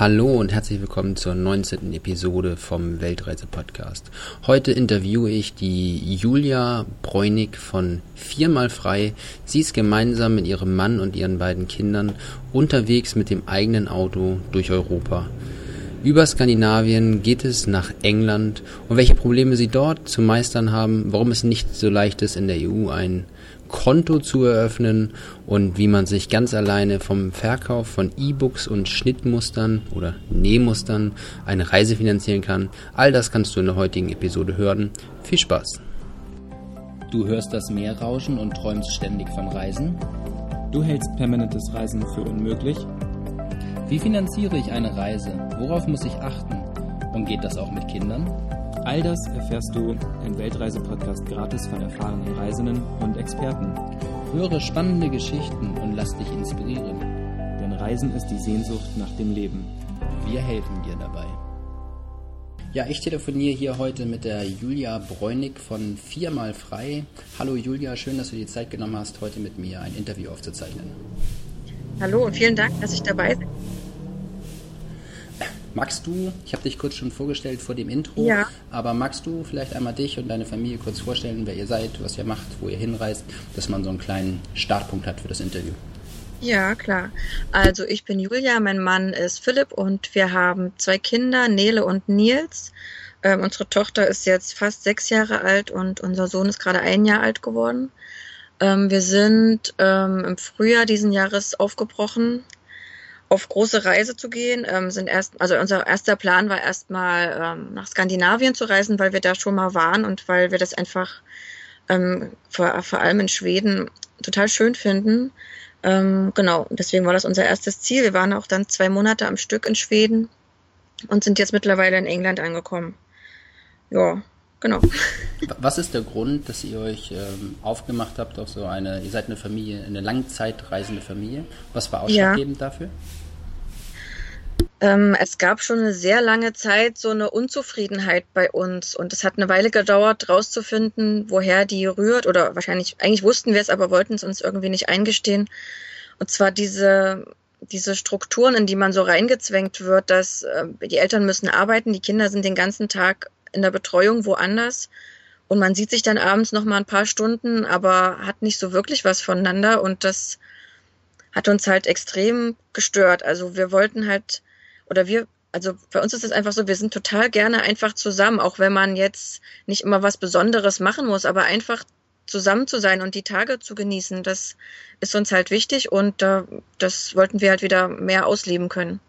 Hallo und herzlich willkommen zur 19. Episode vom Weltreise-Podcast. Heute interviewe ich die Julia Bräunig von Viermal Frei. Sie ist gemeinsam mit ihrem Mann und ihren beiden Kindern unterwegs mit dem eigenen Auto durch Europa. Über Skandinavien geht es nach England und welche Probleme sie dort zu meistern haben, warum es nicht so leicht ist, in der EU ein Konto zu eröffnen und wie man sich ganz alleine vom Verkauf von E-Books und Schnittmustern oder Nähmustern eine Reise finanzieren kann. All das kannst du in der heutigen Episode hören. Viel Spaß! Du hörst das Meer rauschen und träumst ständig von Reisen? Du hältst permanentes Reisen für unmöglich? Wie finanziere ich eine Reise? Worauf muss ich achten? Und geht das auch mit Kindern? All das erfährst du im Weltreise-Podcast gratis von erfahrenen Reisenden und Experten. Höre spannende Geschichten und lass dich inspirieren. Denn Reisen ist die Sehnsucht nach dem Leben. Wir helfen dir dabei. Ja, ich telefoniere hier heute mit der Julia Bräunig von Viermal Frei. Hallo Julia, schön, dass du die Zeit genommen hast, heute mit mir ein Interview aufzuzeichnen. Hallo und vielen Dank, dass ich dabei bin. Magst du, ich habe dich kurz schon vorgestellt vor dem Intro, ja. aber magst du vielleicht einmal dich und deine Familie kurz vorstellen, wer ihr seid, was ihr macht, wo ihr hinreist, dass man so einen kleinen Startpunkt hat für das Interview? Ja, klar. Also ich bin Julia, mein Mann ist Philipp und wir haben zwei Kinder, Nele und Nils. Ähm, unsere Tochter ist jetzt fast sechs Jahre alt und unser Sohn ist gerade ein Jahr alt geworden. Ähm, wir sind ähm, im Frühjahr diesen Jahres aufgebrochen auf große Reise zu gehen. Ähm, sind erst, also unser erster Plan war erstmal ähm, nach Skandinavien zu reisen, weil wir da schon mal waren und weil wir das einfach ähm, vor, vor allem in Schweden total schön finden. Ähm, genau, deswegen war das unser erstes Ziel. Wir waren auch dann zwei Monate am Stück in Schweden und sind jetzt mittlerweile in England angekommen. Ja, genau. Was ist der Grund, dass ihr euch ähm, aufgemacht habt auf so eine, ihr seid eine Familie, eine langzeitreisende Familie? Was war ausschlaggebend ja. dafür? Ähm, es gab schon eine sehr lange Zeit so eine Unzufriedenheit bei uns und es hat eine Weile gedauert, rauszufinden, woher die rührt oder wahrscheinlich, eigentlich wussten wir es, aber wollten es uns irgendwie nicht eingestehen. Und zwar diese, diese Strukturen, in die man so reingezwängt wird, dass äh, die Eltern müssen arbeiten, die Kinder sind den ganzen Tag in der Betreuung woanders und man sieht sich dann abends noch mal ein paar Stunden, aber hat nicht so wirklich was voneinander und das hat uns halt extrem gestört. Also wir wollten halt oder wir, also bei uns ist es einfach so, wir sind total gerne einfach zusammen, auch wenn man jetzt nicht immer was Besonderes machen muss, aber einfach zusammen zu sein und die Tage zu genießen, das ist uns halt wichtig und äh, das wollten wir halt wieder mehr ausleben können.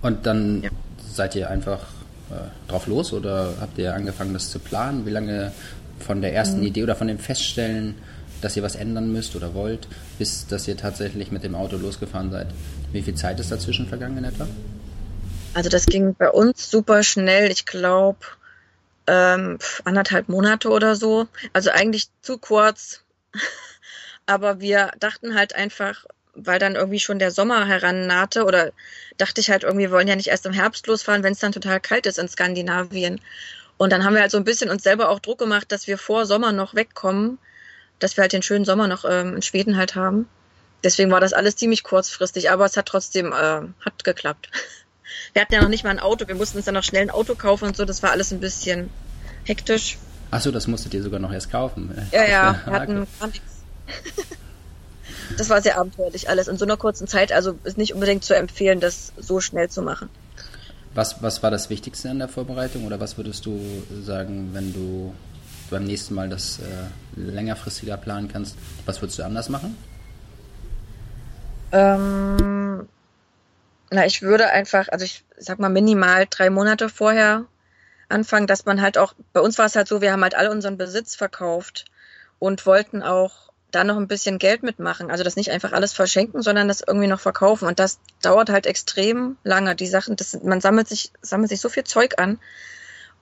Und dann ja. seid ihr einfach äh, drauf los oder habt ihr angefangen, das zu planen? Wie lange von der ersten mhm. Idee oder von dem Feststellen, dass ihr was ändern müsst oder wollt, bis dass ihr tatsächlich mit dem Auto losgefahren seid? Wie viel Zeit ist dazwischen vergangen in etwa? Also das ging bei uns super schnell. Ich glaube ähm, anderthalb Monate oder so. Also eigentlich zu kurz. Aber wir dachten halt einfach, weil dann irgendwie schon der Sommer herannahte oder dachte ich halt irgendwie, wir wollen ja nicht erst im Herbst losfahren, wenn es dann total kalt ist in Skandinavien. Und dann haben wir halt so ein bisschen uns selber auch Druck gemacht, dass wir vor Sommer noch wegkommen, dass wir halt den schönen Sommer noch ähm, in Schweden halt haben. Deswegen war das alles ziemlich kurzfristig, aber es hat trotzdem äh, hat geklappt. Wir hatten ja noch nicht mal ein Auto, wir mussten uns dann noch schnell ein Auto kaufen und so, das war alles ein bisschen hektisch. Achso, das musstet ihr sogar noch erst kaufen. Ja, ja, wir hatten gar nichts. Das war sehr abenteuerlich alles in so einer kurzen Zeit, also ist nicht unbedingt zu empfehlen, das so schnell zu machen. Was, was war das Wichtigste in der Vorbereitung oder was würdest du sagen, wenn du beim nächsten Mal das äh, längerfristiger planen kannst, was würdest du anders machen? Ähm, na, ich würde einfach, also ich sag mal minimal drei Monate vorher anfangen, dass man halt auch, bei uns war es halt so, wir haben halt all unseren Besitz verkauft und wollten auch da noch ein bisschen Geld mitmachen. Also das nicht einfach alles verschenken, sondern das irgendwie noch verkaufen. Und das dauert halt extrem lange. Die Sachen, das, man sammelt sich, sammelt sich so viel Zeug an.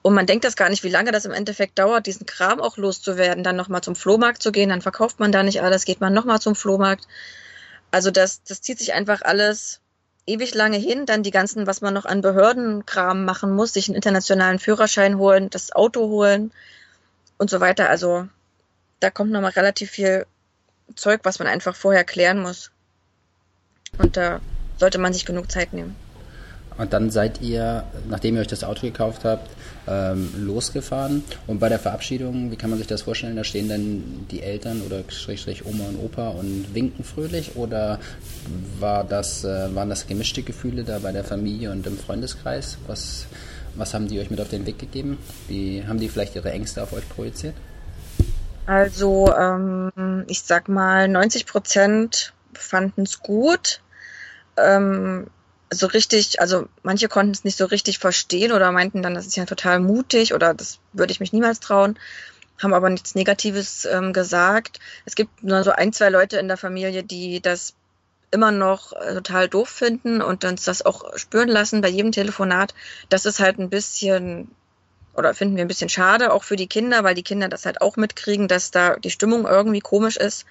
Und man denkt das gar nicht, wie lange das im Endeffekt dauert, diesen Kram auch loszuwerden, dann nochmal zum Flohmarkt zu gehen, dann verkauft man da nicht alles, geht man nochmal zum Flohmarkt. Also das, das zieht sich einfach alles ewig lange hin, dann die ganzen, was man noch an Behördenkram machen muss, sich einen internationalen Führerschein holen, das Auto holen und so weiter. Also da kommt nochmal relativ viel Zeug, was man einfach vorher klären muss. Und da sollte man sich genug Zeit nehmen. Und dann seid ihr, nachdem ihr euch das Auto gekauft habt, ähm, losgefahren. Und bei der Verabschiedung, wie kann man sich das vorstellen? Da stehen dann die Eltern oder Schrägstrich Oma und Opa und winken fröhlich? Oder war das, äh, waren das gemischte Gefühle da bei der Familie und im Freundeskreis? Was, was haben die euch mit auf den Weg gegeben? Wie haben die vielleicht ihre Ängste auf euch projiziert? Also ähm, ich sag mal, 90 Prozent fanden es gut. Ähm, so richtig, also manche konnten es nicht so richtig verstehen oder meinten dann, das ist ja total mutig oder das würde ich mich niemals trauen, haben aber nichts Negatives ähm, gesagt. Es gibt nur so ein, zwei Leute in der Familie, die das immer noch äh, total doof finden und uns das auch spüren lassen bei jedem Telefonat. Das ist halt ein bisschen oder finden wir ein bisschen schade, auch für die Kinder, weil die Kinder das halt auch mitkriegen, dass da die Stimmung irgendwie komisch ist.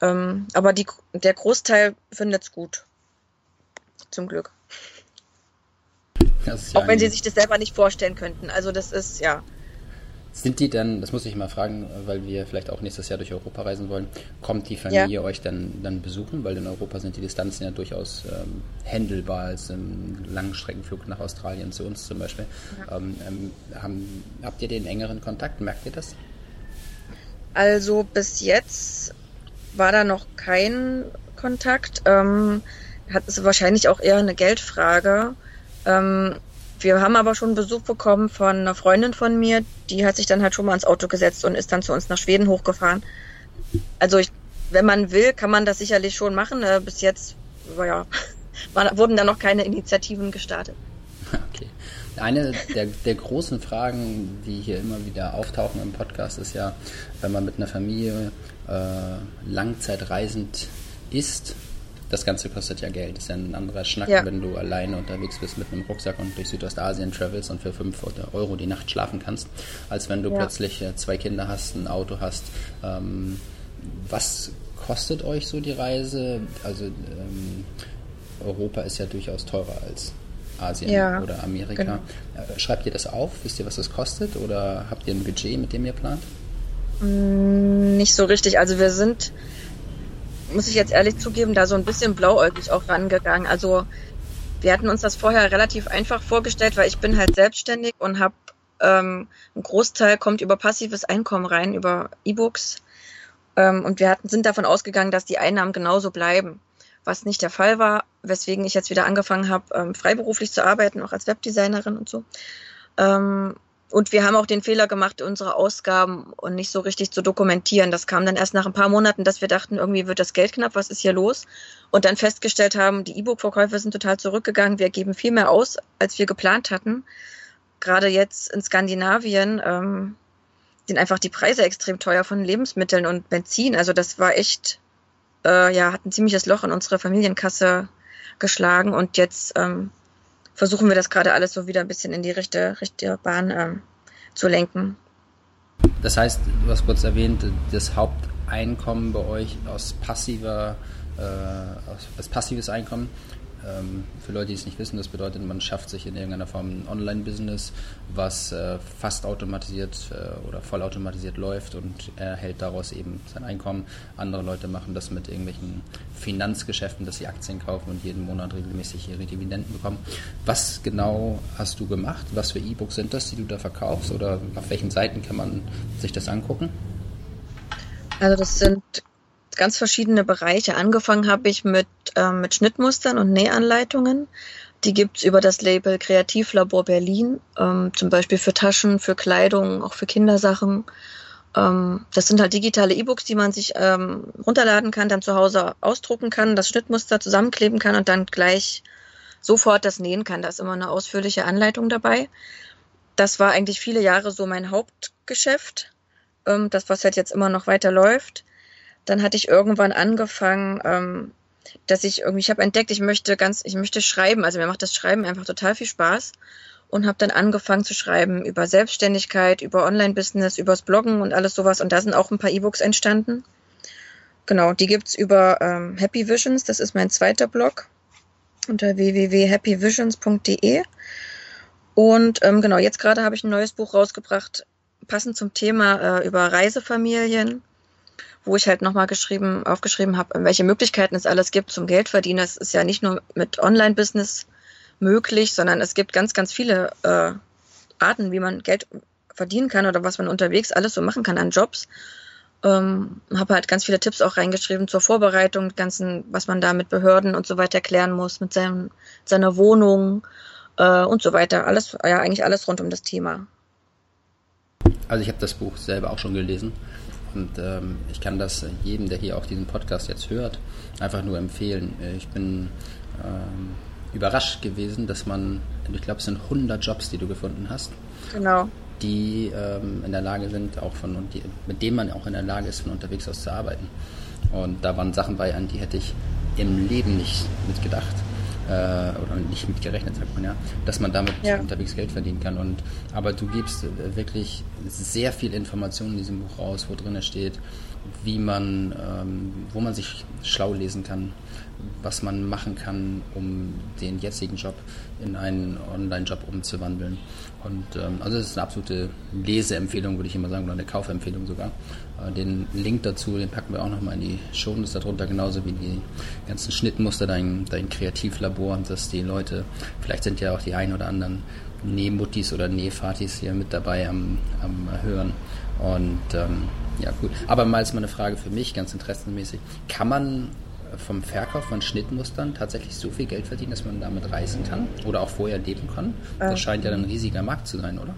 Ähm, aber die, der Großteil findet es gut. Zum Glück. Ja auch wenn sie sich das selber nicht vorstellen könnten. Also das ist, ja. Sind die dann, das muss ich mal fragen, weil wir vielleicht auch nächstes Jahr durch Europa reisen wollen, kommt die Familie ja. euch dann, dann besuchen? Weil in Europa sind die Distanzen ja durchaus ähm, händelbar als im Langstreckenflug nach Australien zu uns zum Beispiel. Ja. Ähm, ähm, haben, habt ihr den engeren Kontakt? Merkt ihr das? Also bis jetzt war da noch kein Kontakt. Ähm, hat es wahrscheinlich auch eher eine Geldfrage. Ähm, wir haben aber schon Besuch bekommen von einer Freundin von mir, die hat sich dann halt schon mal ins Auto gesetzt und ist dann zu uns nach Schweden hochgefahren. Also ich, wenn man will, kann man das sicherlich schon machen. Äh, bis jetzt ja, wurden da noch keine Initiativen gestartet. Okay. Eine der, der großen Fragen, die hier immer wieder auftauchen im Podcast, ist ja, wenn man mit einer Familie äh, langzeitreisend ist, das Ganze kostet ja Geld. Das ist ja ein anderer Schnack, ja. wenn du alleine unterwegs bist mit einem Rucksack und durch Südostasien travels und für 5 Euro die Nacht schlafen kannst, als wenn du ja. plötzlich äh, zwei Kinder hast, ein Auto hast. Ähm, was kostet euch so die Reise? Also ähm, Europa ist ja durchaus teurer als Asien ja, oder Amerika. Genau. Äh, schreibt ihr das auf? Wisst ihr, was das kostet? Oder habt ihr ein Budget, mit dem ihr plant? Mm, nicht so richtig. Also wir sind muss ich jetzt ehrlich zugeben, da so ein bisschen blauäugig auch rangegangen. Also wir hatten uns das vorher relativ einfach vorgestellt, weil ich bin halt selbstständig und habe ähm, ein Großteil kommt über passives Einkommen rein, über E-Books. Ähm, und wir hatten, sind davon ausgegangen, dass die Einnahmen genauso bleiben, was nicht der Fall war, weswegen ich jetzt wieder angefangen habe, ähm, freiberuflich zu arbeiten, auch als Webdesignerin und so. Ähm, und wir haben auch den Fehler gemacht, unsere Ausgaben und nicht so richtig zu dokumentieren. Das kam dann erst nach ein paar Monaten, dass wir dachten, irgendwie wird das Geld knapp, was ist hier los? Und dann festgestellt haben, die E-Book-Verkäufe sind total zurückgegangen. Wir geben viel mehr aus, als wir geplant hatten. Gerade jetzt in Skandinavien ähm, sind einfach die Preise extrem teuer von Lebensmitteln und Benzin. Also das war echt, äh, ja, hat ein ziemliches Loch in unsere Familienkasse geschlagen. Und jetzt ähm, versuchen wir das gerade alles so wieder ein bisschen in die richtige, richtige Bahn ähm, zu lenken. Das heißt, du hast kurz erwähnt, das Haupteinkommen bei euch aus passiver, äh, aus, als passives Einkommen für Leute, die es nicht wissen, das bedeutet, man schafft sich in irgendeiner Form ein Online-Business, was äh, fast automatisiert äh, oder vollautomatisiert läuft und erhält daraus eben sein Einkommen. Andere Leute machen das mit irgendwelchen Finanzgeschäften, dass sie Aktien kaufen und jeden Monat regelmäßig ihre Dividenden bekommen. Was genau hast du gemacht? Was für E-Books sind das, die du da verkaufst oder auf welchen Seiten kann man sich das angucken? Also das sind ganz verschiedene Bereiche. Angefangen habe ich mit, äh, mit Schnittmustern und Nähanleitungen. Die gibt's über das Label Kreativlabor Berlin, ähm, zum Beispiel für Taschen, für Kleidung, auch für Kindersachen. Ähm, das sind halt digitale E-Books, die man sich ähm, runterladen kann, dann zu Hause ausdrucken kann, das Schnittmuster zusammenkleben kann und dann gleich sofort das nähen kann. Da ist immer eine ausführliche Anleitung dabei. Das war eigentlich viele Jahre so mein Hauptgeschäft. Ähm, das, was halt jetzt immer noch weiter läuft dann hatte ich irgendwann angefangen, ähm, dass ich irgendwie, ich habe entdeckt, ich möchte ganz, ich möchte schreiben. Also mir macht das Schreiben einfach total viel Spaß und habe dann angefangen zu schreiben über Selbstständigkeit, über Online-Business, übers Bloggen und alles sowas. Und da sind auch ein paar E-Books entstanden. Genau, die gibt's über ähm, Happy Visions. Das ist mein zweiter Blog unter www.happyvisions.de. Und ähm, genau, jetzt gerade habe ich ein neues Buch rausgebracht, passend zum Thema äh, über Reisefamilien wo ich halt nochmal geschrieben, aufgeschrieben habe, welche Möglichkeiten es alles gibt zum Geldverdienen. Das ist ja nicht nur mit Online-Business möglich, sondern es gibt ganz, ganz viele äh, Arten, wie man Geld verdienen kann oder was man unterwegs alles so machen kann an Jobs. Ähm, habe halt ganz viele Tipps auch reingeschrieben zur Vorbereitung, ganzen, was man da mit Behörden und so weiter klären muss, mit seinem, seiner Wohnung äh, und so weiter. Alles, ja, eigentlich alles rund um das Thema. Also ich habe das Buch selber auch schon gelesen und ähm, ich kann das jedem, der hier auch diesen Podcast jetzt hört, einfach nur empfehlen. Ich bin ähm, überrascht gewesen, dass man, ich glaube, es sind 100 Jobs, die du gefunden hast. Genau die ähm, in der Lage sind, auch von die, mit denen man auch in der Lage ist, von unterwegs aus zu arbeiten. Und da waren Sachen bei, an die hätte ich im Leben nicht mitgedacht äh, oder nicht mitgerechnet, sagt man ja, dass man damit ja. unterwegs Geld verdienen kann. Und aber du gibst wirklich sehr viel Informationen in diesem Buch raus, wo drin steht, wie man, ähm, wo man sich schlau lesen kann, was man machen kann, um den jetzigen Job in einen Online-Job umzuwandeln. Und ähm, also es ist eine absolute Leseempfehlung, würde ich immer sagen, oder eine Kaufempfehlung sogar. Äh, den Link dazu, den packen wir auch nochmal in die Shownotes darunter, genauso wie die ganzen Schnittmuster, dein, dein Kreativlabor, dass die Leute, vielleicht sind ja auch die ein oder anderen Nähmuttis oder Nähfatis hier mit dabei am, am Hören. Und ähm, ja, gut. Aber mal ist mal eine Frage für mich, ganz interessenmäßig. Kann man vom Verkauf von Schnittmustern tatsächlich so viel Geld verdienen, dass man damit reisen kann oder auch vorher leben kann? Das ähm. scheint ja ein riesiger Markt zu sein, oder?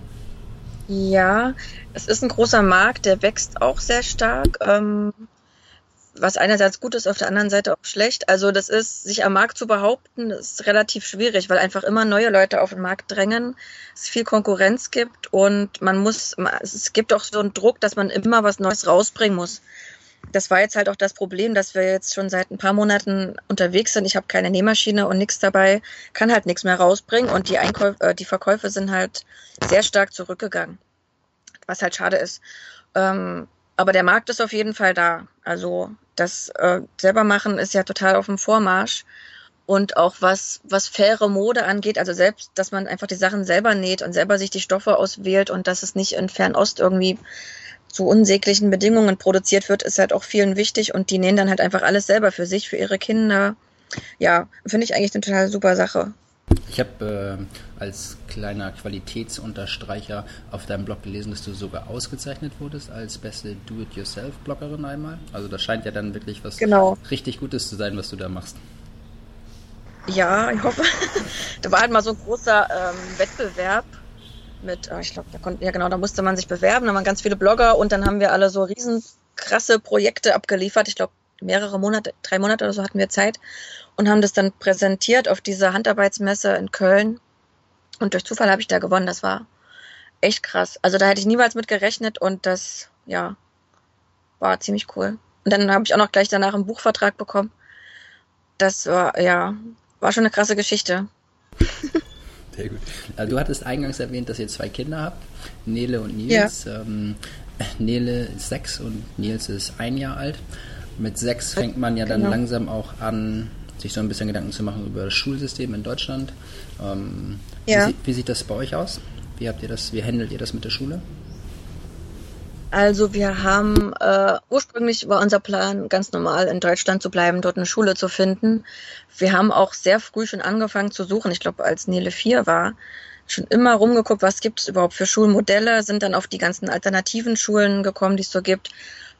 Ja, es ist ein großer Markt, der wächst auch sehr stark. Ähm, was einerseits gut ist, auf der anderen Seite auch schlecht. Also das ist, sich am Markt zu behaupten, ist relativ schwierig, weil einfach immer neue Leute auf den Markt drängen, es viel Konkurrenz gibt und man muss, es gibt auch so einen Druck, dass man immer was Neues rausbringen muss das war jetzt halt auch das Problem, dass wir jetzt schon seit ein paar Monaten unterwegs sind. Ich habe keine Nähmaschine und nichts dabei, kann halt nichts mehr rausbringen und die, Einkäufe, äh, die Verkäufe sind halt sehr stark zurückgegangen, was halt schade ist. Ähm, aber der Markt ist auf jeden Fall da. Also das äh, selber machen ist ja total auf dem Vormarsch. Und auch was, was faire Mode angeht, also selbst, dass man einfach die Sachen selber näht und selber sich die Stoffe auswählt und dass es nicht in Fernost irgendwie zu unsäglichen Bedingungen produziert wird, ist halt auch vielen wichtig und die nähen dann halt einfach alles selber für sich, für ihre Kinder. Ja, finde ich eigentlich eine total super Sache. Ich habe äh, als kleiner Qualitätsunterstreicher auf deinem Blog gelesen, dass du sogar ausgezeichnet wurdest als beste Do-it-yourself-Bloggerin einmal. Also das scheint ja dann wirklich was genau. richtig Gutes zu sein, was du da machst. Ja, ich hoffe. da war halt mal so ein großer ähm, Wettbewerb mit, äh, ich glaube, da konnten, ja genau, da musste man sich bewerben, da waren ganz viele Blogger und dann haben wir alle so riesen krasse Projekte abgeliefert. Ich glaube, mehrere Monate, drei Monate oder so hatten wir Zeit und haben das dann präsentiert auf dieser Handarbeitsmesse in Köln. Und durch Zufall habe ich da gewonnen. Das war echt krass. Also da hätte ich niemals mit gerechnet und das, ja, war ziemlich cool. Und dann habe ich auch noch gleich danach einen Buchvertrag bekommen. Das war, ja, war schon eine krasse Geschichte. Sehr gut. Also du hattest eingangs erwähnt, dass ihr zwei Kinder habt, Nele und Nils. Ja. Ähm, Nele ist sechs und Nils ist ein Jahr alt. Mit sechs fängt man ja dann genau. langsam auch an, sich so ein bisschen Gedanken zu machen über das Schulsystem in Deutschland. Ähm, ja. wie, wie, sieht das bei euch aus? Wie habt ihr das, wie handelt ihr das mit der Schule? Also wir haben äh, ursprünglich war unser Plan ganz normal in Deutschland zu bleiben, dort eine Schule zu finden. Wir haben auch sehr früh schon angefangen zu suchen. Ich glaube, als Nele 4 war, schon immer rumgeguckt, was gibt es überhaupt für Schulmodelle, sind dann auf die ganzen alternativen Schulen gekommen, die es so gibt,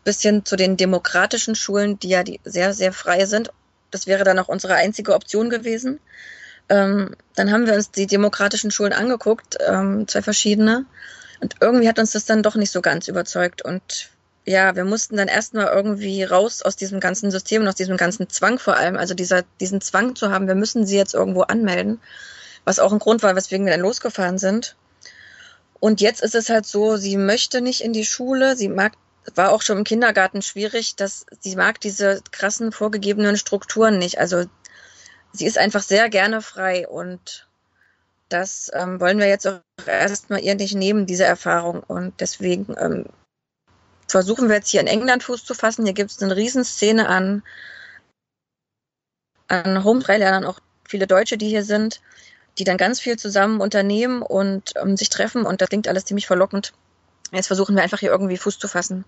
bis hin zu den demokratischen Schulen, die ja die sehr, sehr frei sind. Das wäre dann auch unsere einzige Option gewesen. Ähm, dann haben wir uns die demokratischen Schulen angeguckt, ähm, zwei verschiedene. Und irgendwie hat uns das dann doch nicht so ganz überzeugt. Und ja, wir mussten dann erstmal irgendwie raus aus diesem ganzen System und aus diesem ganzen Zwang vor allem. Also dieser, diesen Zwang zu haben, wir müssen sie jetzt irgendwo anmelden. Was auch ein Grund war, weswegen wir dann losgefahren sind. Und jetzt ist es halt so, sie möchte nicht in die Schule. Sie mag, war auch schon im Kindergarten schwierig, dass sie mag diese krassen vorgegebenen Strukturen nicht. Also sie ist einfach sehr gerne frei und das ähm, wollen wir jetzt auch erstmal ihr nicht nehmen, diese Erfahrung. Und deswegen ähm, versuchen wir jetzt hier in England Fuß zu fassen. Hier gibt es eine Riesenszene an, an Home-Freilernern, auch viele Deutsche, die hier sind, die dann ganz viel zusammen unternehmen und ähm, sich treffen. Und das klingt alles ziemlich verlockend. Jetzt versuchen wir einfach hier irgendwie Fuß zu fassen.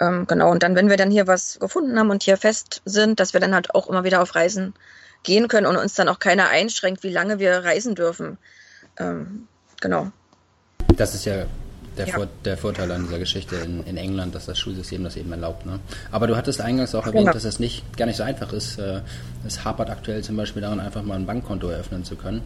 Ähm, genau, und dann, wenn wir dann hier was gefunden haben und hier fest sind, dass wir dann halt auch immer wieder auf Reisen gehen können und uns dann auch keiner einschränkt, wie lange wir reisen dürfen. Ähm, genau. Das ist ja der, ja. Vor der Vorteil an dieser Geschichte in, in, England, dass das Schulsystem das eben erlaubt. Ne? Aber du hattest eingangs auch erwähnt, genau. dass es nicht gar nicht so einfach ist. Äh, es hapert aktuell zum Beispiel daran, einfach mal ein Bankkonto eröffnen zu können.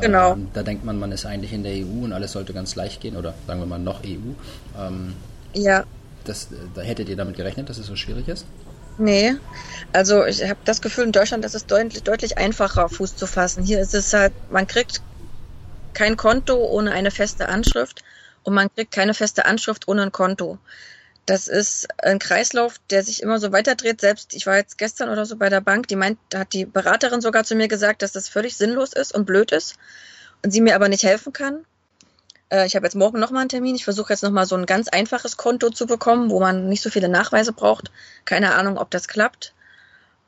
Genau. Ähm, da denkt man, man ist eigentlich in der EU und alles sollte ganz leicht gehen oder sagen wir mal noch EU. Ähm, ja. Das, da hättet ihr damit gerechnet, dass es so schwierig ist? Nee, also ich habe das Gefühl in Deutschland, dass es deutlich, deutlich einfacher Fuß zu fassen. Hier ist es halt, man kriegt kein Konto ohne eine feste Anschrift und man kriegt keine feste Anschrift ohne ein Konto. Das ist ein Kreislauf, der sich immer so weiterdreht. Selbst ich war jetzt gestern oder so bei der Bank, die meint, da hat die Beraterin sogar zu mir gesagt, dass das völlig sinnlos ist und blöd ist und sie mir aber nicht helfen kann. Äh, ich habe jetzt morgen nochmal einen Termin. Ich versuche jetzt nochmal so ein ganz einfaches Konto zu bekommen, wo man nicht so viele Nachweise braucht. Keine Ahnung, ob das klappt.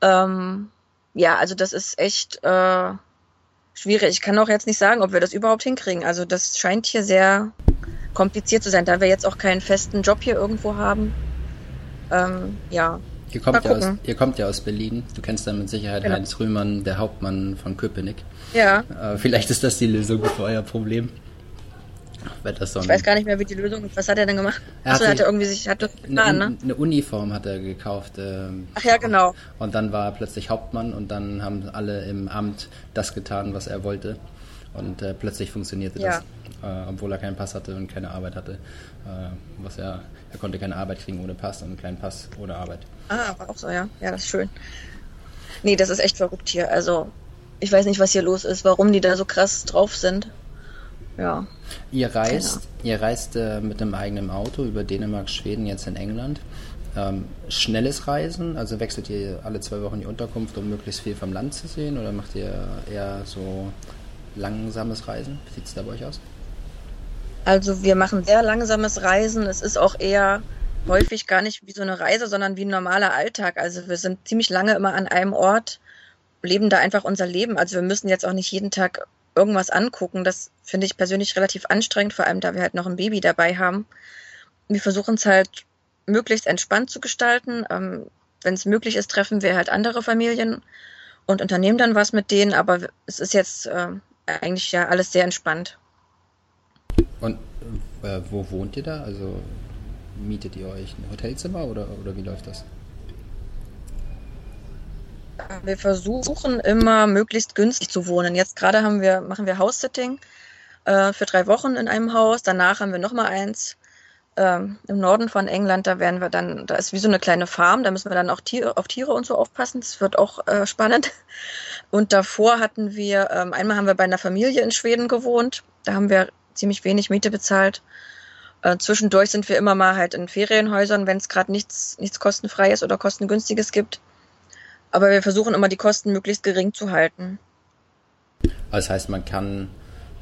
Ähm, ja, also das ist echt äh, schwierig. Ich kann auch jetzt nicht sagen, ob wir das überhaupt hinkriegen. Also das scheint hier sehr kompliziert zu sein, da wir jetzt auch keinen festen Job hier irgendwo haben. Ähm, ja. Ihr kommt ja, aus, ihr kommt ja aus Berlin. Du kennst dann mit Sicherheit genau. Heinz Rühmann, der Hauptmann von Köpenick. Ja. Äh, vielleicht ist das die Lösung für euer Problem. Ich weiß gar nicht mehr, wie die Lösung. Was hat er denn gemacht? Er Achso, hat er irgendwie sich hat getan, eine, ne? eine Uniform hat er gekauft. Ähm, Ach ja, genau. Und dann war er plötzlich Hauptmann und dann haben alle im Amt das getan, was er wollte. Und äh, plötzlich funktionierte ja. das, äh, obwohl er keinen Pass hatte und keine Arbeit hatte. Äh, was er, er konnte keine Arbeit kriegen ohne Pass und einen kleinen Pass ohne Arbeit. Ah, war auch so, ja. Ja, das ist schön. Nee, das ist echt verrückt hier. Also, ich weiß nicht, was hier los ist, warum die da so krass drauf sind. Ja. Ihr reist, ihr reist äh, mit einem eigenen Auto über Dänemark, Schweden, jetzt in England. Ähm, schnelles Reisen, also wechselt ihr alle zwei Wochen die Unterkunft, um möglichst viel vom Land zu sehen, oder macht ihr eher so langsames Reisen? Wie sieht es da bei euch aus? Also wir machen sehr langsames Reisen. Es ist auch eher häufig gar nicht wie so eine Reise, sondern wie ein normaler Alltag. Also wir sind ziemlich lange immer an einem Ort, leben da einfach unser Leben. Also wir müssen jetzt auch nicht jeden Tag irgendwas angucken. Das finde ich persönlich relativ anstrengend, vor allem da wir halt noch ein Baby dabei haben. Wir versuchen es halt möglichst entspannt zu gestalten. Ähm, Wenn es möglich ist, treffen wir halt andere Familien und unternehmen dann was mit denen. Aber es ist jetzt äh, eigentlich ja alles sehr entspannt. Und äh, wo wohnt ihr da? Also mietet ihr euch ein Hotelzimmer oder, oder wie läuft das? Wir versuchen immer möglichst günstig zu wohnen. Jetzt gerade haben wir, machen wir House-Sitting äh, für drei Wochen in einem Haus. Danach haben wir nochmal eins ähm, im Norden von England. Da werden wir dann, da ist wie so eine kleine Farm. Da müssen wir dann auch Tiere, auf Tiere und so aufpassen. Das wird auch äh, spannend. Und davor hatten wir, ähm, einmal haben wir bei einer Familie in Schweden gewohnt. Da haben wir ziemlich wenig Miete bezahlt. Äh, zwischendurch sind wir immer mal halt in Ferienhäusern, wenn es gerade nichts, nichts kostenfreies oder kostengünstiges gibt. Aber wir versuchen immer die Kosten möglichst gering zu halten. Das heißt, man kann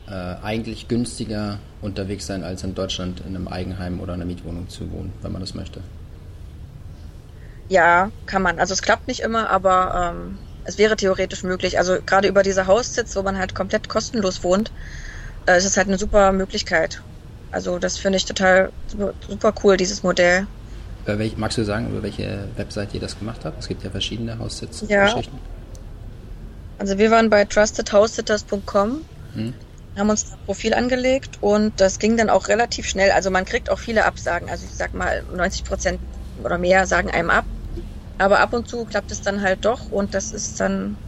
äh, eigentlich günstiger unterwegs sein, als in Deutschland in einem Eigenheim oder einer Mietwohnung zu wohnen, wenn man das möchte. Ja, kann man. Also es klappt nicht immer, aber ähm, es wäre theoretisch möglich. Also gerade über diese Haussitz, wo man halt komplett kostenlos wohnt, äh, ist es halt eine super Möglichkeit. Also das finde ich total super, cool, dieses Modell. Welch, magst du sagen, über welche Website ihr das gemacht habt? Es gibt ja verschiedene Haussitzgeschichten. Ja. Also wir waren bei trustedhousesitters.com, hm. Haben uns ein Profil angelegt und das ging dann auch relativ schnell. Also man kriegt auch viele Absagen. Also ich sag mal 90 Prozent oder mehr sagen einem ab. Aber ab und zu klappt es dann halt doch und das ist dann,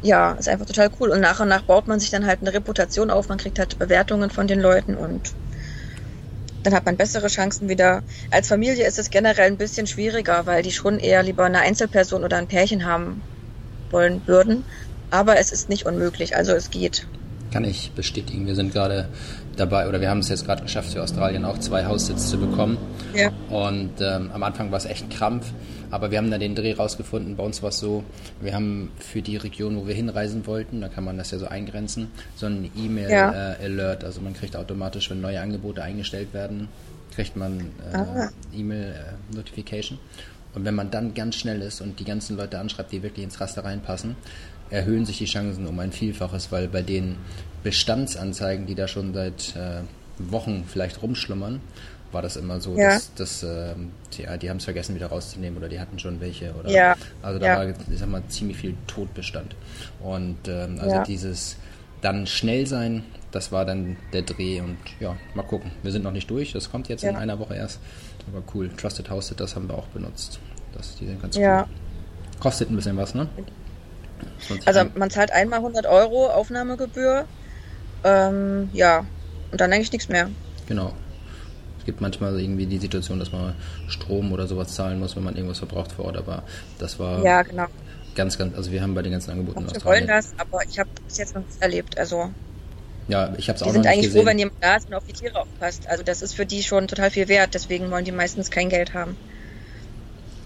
ja, ist einfach total cool. Und nach und nach baut man sich dann halt eine Reputation auf, man kriegt halt Bewertungen von den Leuten und dann hat man bessere Chancen wieder. Als Familie ist es generell ein bisschen schwieriger, weil die schon eher lieber eine Einzelperson oder ein Pärchen haben wollen würden. Aber es ist nicht unmöglich, also es geht. Kann ich bestätigen. Wir sind gerade dabei, oder wir haben es jetzt gerade geschafft, für Australien auch zwei Haussitze zu bekommen. Ja. Und ähm, am Anfang war es echt ein Krampf, aber wir haben dann den Dreh rausgefunden. Bei uns war es so, wir haben für die Region, wo wir hinreisen wollten, da kann man das ja so eingrenzen, so ein E-Mail-Alert. Ja. Äh, also man kriegt automatisch, wenn neue Angebote eingestellt werden, kriegt man äh, ah. E-Mail-Notification. Äh, und wenn man dann ganz schnell ist und die ganzen Leute anschreibt, die wirklich ins Raster reinpassen, erhöhen sich die Chancen um ein Vielfaches, weil bei den Bestandsanzeigen, die da schon seit äh, Wochen vielleicht rumschlummern, war das immer so, Ja. dass, dass ähm, die, die haben es vergessen wieder rauszunehmen oder die hatten schon welche oder Ja. also da Ja. war, ich sag mal, ziemlich viel Todbestand. Und ähm, also dieses dann schnell sein, das war dann der Dreh und ja, mal gucken. Wir sind noch nicht durch, das kommt jetzt in einer Woche erst. Aber cool. Trusted House das haben wir auch benutzt. Das, die sind ganz cool. Kostet ein bisschen was, ne? 20 Also man zahlt einmal 100 Euro Aufnahmegebühr. Ähm, ja, und dann eigentlich nichts mehr. Genau. Es gibt manchmal irgendwie die Situation, dass man Strom oder sowas zahlen muss, wenn man irgendwas verbraucht vor Ort, aber das war Ja, genau. ganz, ganz, also wir haben bei den ganzen Angeboten Manche wollen Australien. das, aber ich habe bis jetzt noch nichts erlebt. Also Ja, ich habe es die auch noch sind nicht eigentlich gesehen. froh, wenn jemand da ist und auf die Tiere aufpasst. Also das ist für die schon total viel wert. Deswegen wollen die meistens kein Geld haben.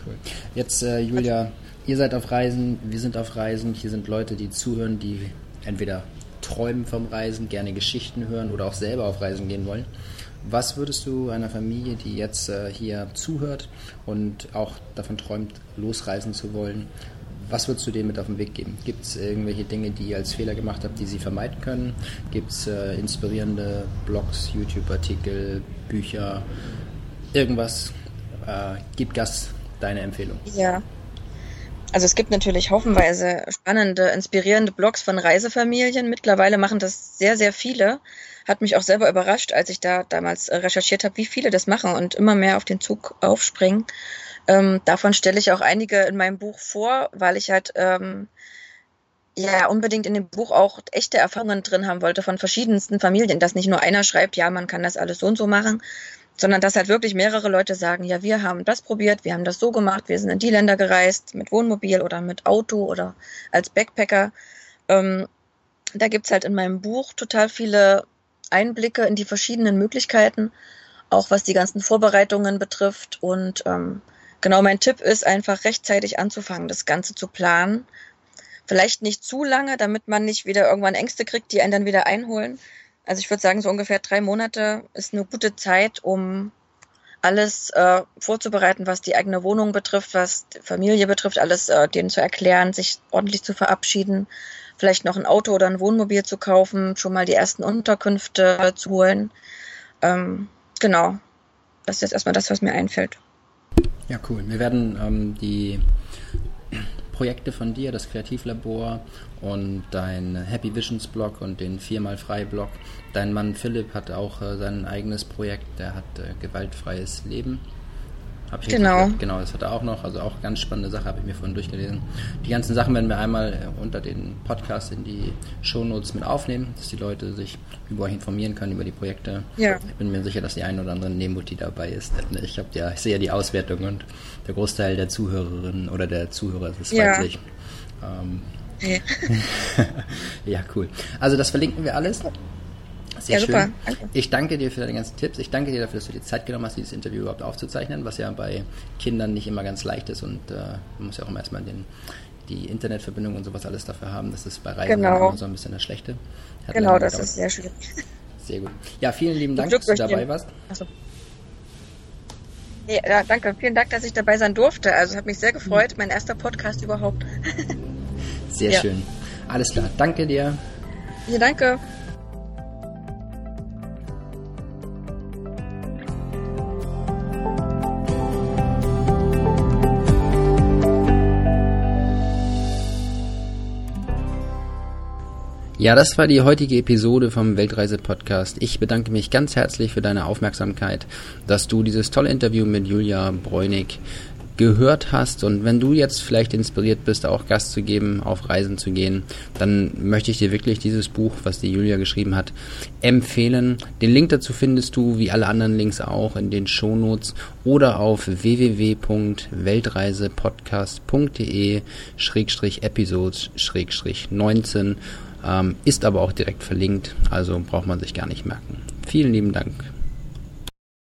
Cool. Jetzt, äh, Julia, ihr seid auf Reisen, wir sind auf Reisen. Hier sind Leute, die zuhören, die entweder träumen vom Reisen, gerne Geschichten hören oder auch selber auf Reisen gehen wollen. Was würdest du einer Familie, die jetzt äh, hier zuhört und auch davon träumt, losreisen zu wollen, was würdest du denen mit auf den Weg geben? Gibt es irgendwelche Dinge, die ihr als Fehler gemacht habt, die sie vermeiden können? Gibt es äh, inspirierende Blogs, YouTube-Artikel, Bücher, irgendwas? Äh, gib Gas, deine Empfehlung. Ja. Also es gibt natürlich haufenweise spannende, inspirierende Blogs von Reisefamilien. Mittlerweile machen das sehr, sehr viele. Hat mich auch selber überrascht, als ich da damals äh, recherchiert habe, wie viele das machen und immer mehr auf den Zug aufspringen. Ähm, davon stelle ich auch einige in meinem Buch vor, weil ich halt ähm, ja unbedingt in dem Buch auch echte Erfahrungen drin haben wollte von verschiedensten Familien, dass nicht nur einer schreibt, ja, man kann das alles so und so machen, sondern dass halt wirklich mehrere Leute sagen, ja, wir haben das probiert, wir haben das so gemacht, wir sind in die Länder gereist, mit Wohnmobil oder mit Auto oder als Backpacker. Ähm, da gibt's halt in meinem Buch total viele Einblicke in die verschiedenen Möglichkeiten, auch was die ganzen Vorbereitungen betrifft. Und ähm, genau mein Tipp ist einfach rechtzeitig anzufangen, das Ganze zu planen. Vielleicht nicht zu lange, damit man nicht wieder irgendwann Ängste kriegt, die einen dann wieder einholen. Also ich würde sagen, so ungefähr drei Monate ist eine gute Zeit, um alles äh, vorzubereiten, was die eigene Wohnung betrifft, was die Familie betrifft, alles äh, denen zu erklären, sich ordentlich zu verabschieden, vielleicht noch ein Auto oder ein Wohnmobil zu kaufen, schon mal die ersten Unterkünfte zu holen. Ähm, genau. Das ist jetzt erstmal das, was mir einfällt. Ja, cool. Wir werden ähm, die Projekte von dir, das Kreativlabor und dein Happy Visions Blog und den viermal frei Blog. Dein Mann Philipp hat auch äh, sein eigenes Projekt, der hat äh, gewaltfreies Leben. Hab ich Genau. gehört? Genau, das hat er auch noch. Also auch ganz spannende Sache, habe ich mir vorhin durchgelesen. Die ganzen Sachen werden wir einmal äh, unter den Podcast in die Shownotes mit aufnehmen, dass die Leute sich über euch informieren können, über die Projekte. Ja. Ich bin mir sicher, dass die ein oder andere Nemutti dabei ist. Ich, hab ja, ich sehe ja die Auswertung und der Großteil der Zuhörerinnen oder der Zuhörer ist Ja. weiblich. Ähm, Okay. ja, cool. Also das verlinken wir alles. Sehr Ja, super. schön. Danke. Ich danke dir für deine ganzen Tipps. Ich danke dir dafür, dass du dir Zeit genommen hast, dieses Interview überhaupt aufzuzeichnen, was ja bei Kindern nicht immer ganz leicht ist und äh, man muss ja auch immer erstmal den, die Internetverbindung und sowas alles dafür haben. Das ist bei Reisen Genau. immer so ein bisschen das Schlechte. Hat Genau, das ist sehr schwierig. Sehr gut. Ja, vielen lieben Dank, dass du dabei warst. Achso. Ja, danke. Vielen Dank, dass ich dabei sein durfte. Also hat mich sehr gefreut. Mein erster Podcast überhaupt. Sehr Ja. schön. Alles klar. Danke dir. Ja, danke. Ja, das war die heutige Episode vom Weltreise-Podcast. Ich bedanke mich ganz herzlich für deine Aufmerksamkeit, dass du dieses tolle Interview mit Julia Bräunig gehört hast und wenn du jetzt vielleicht inspiriert bist, auch Gast zu geben, auf Reisen zu gehen, dann möchte ich dir wirklich dieses Buch, was die Julia geschrieben hat, empfehlen. Den Link dazu findest du, wie alle anderen Links auch, in den Shownotes oder auf www.weltreisepodcast.de-episodes-19 ist aber auch direkt verlinkt, also braucht man sich gar nicht merken. Vielen lieben Dank.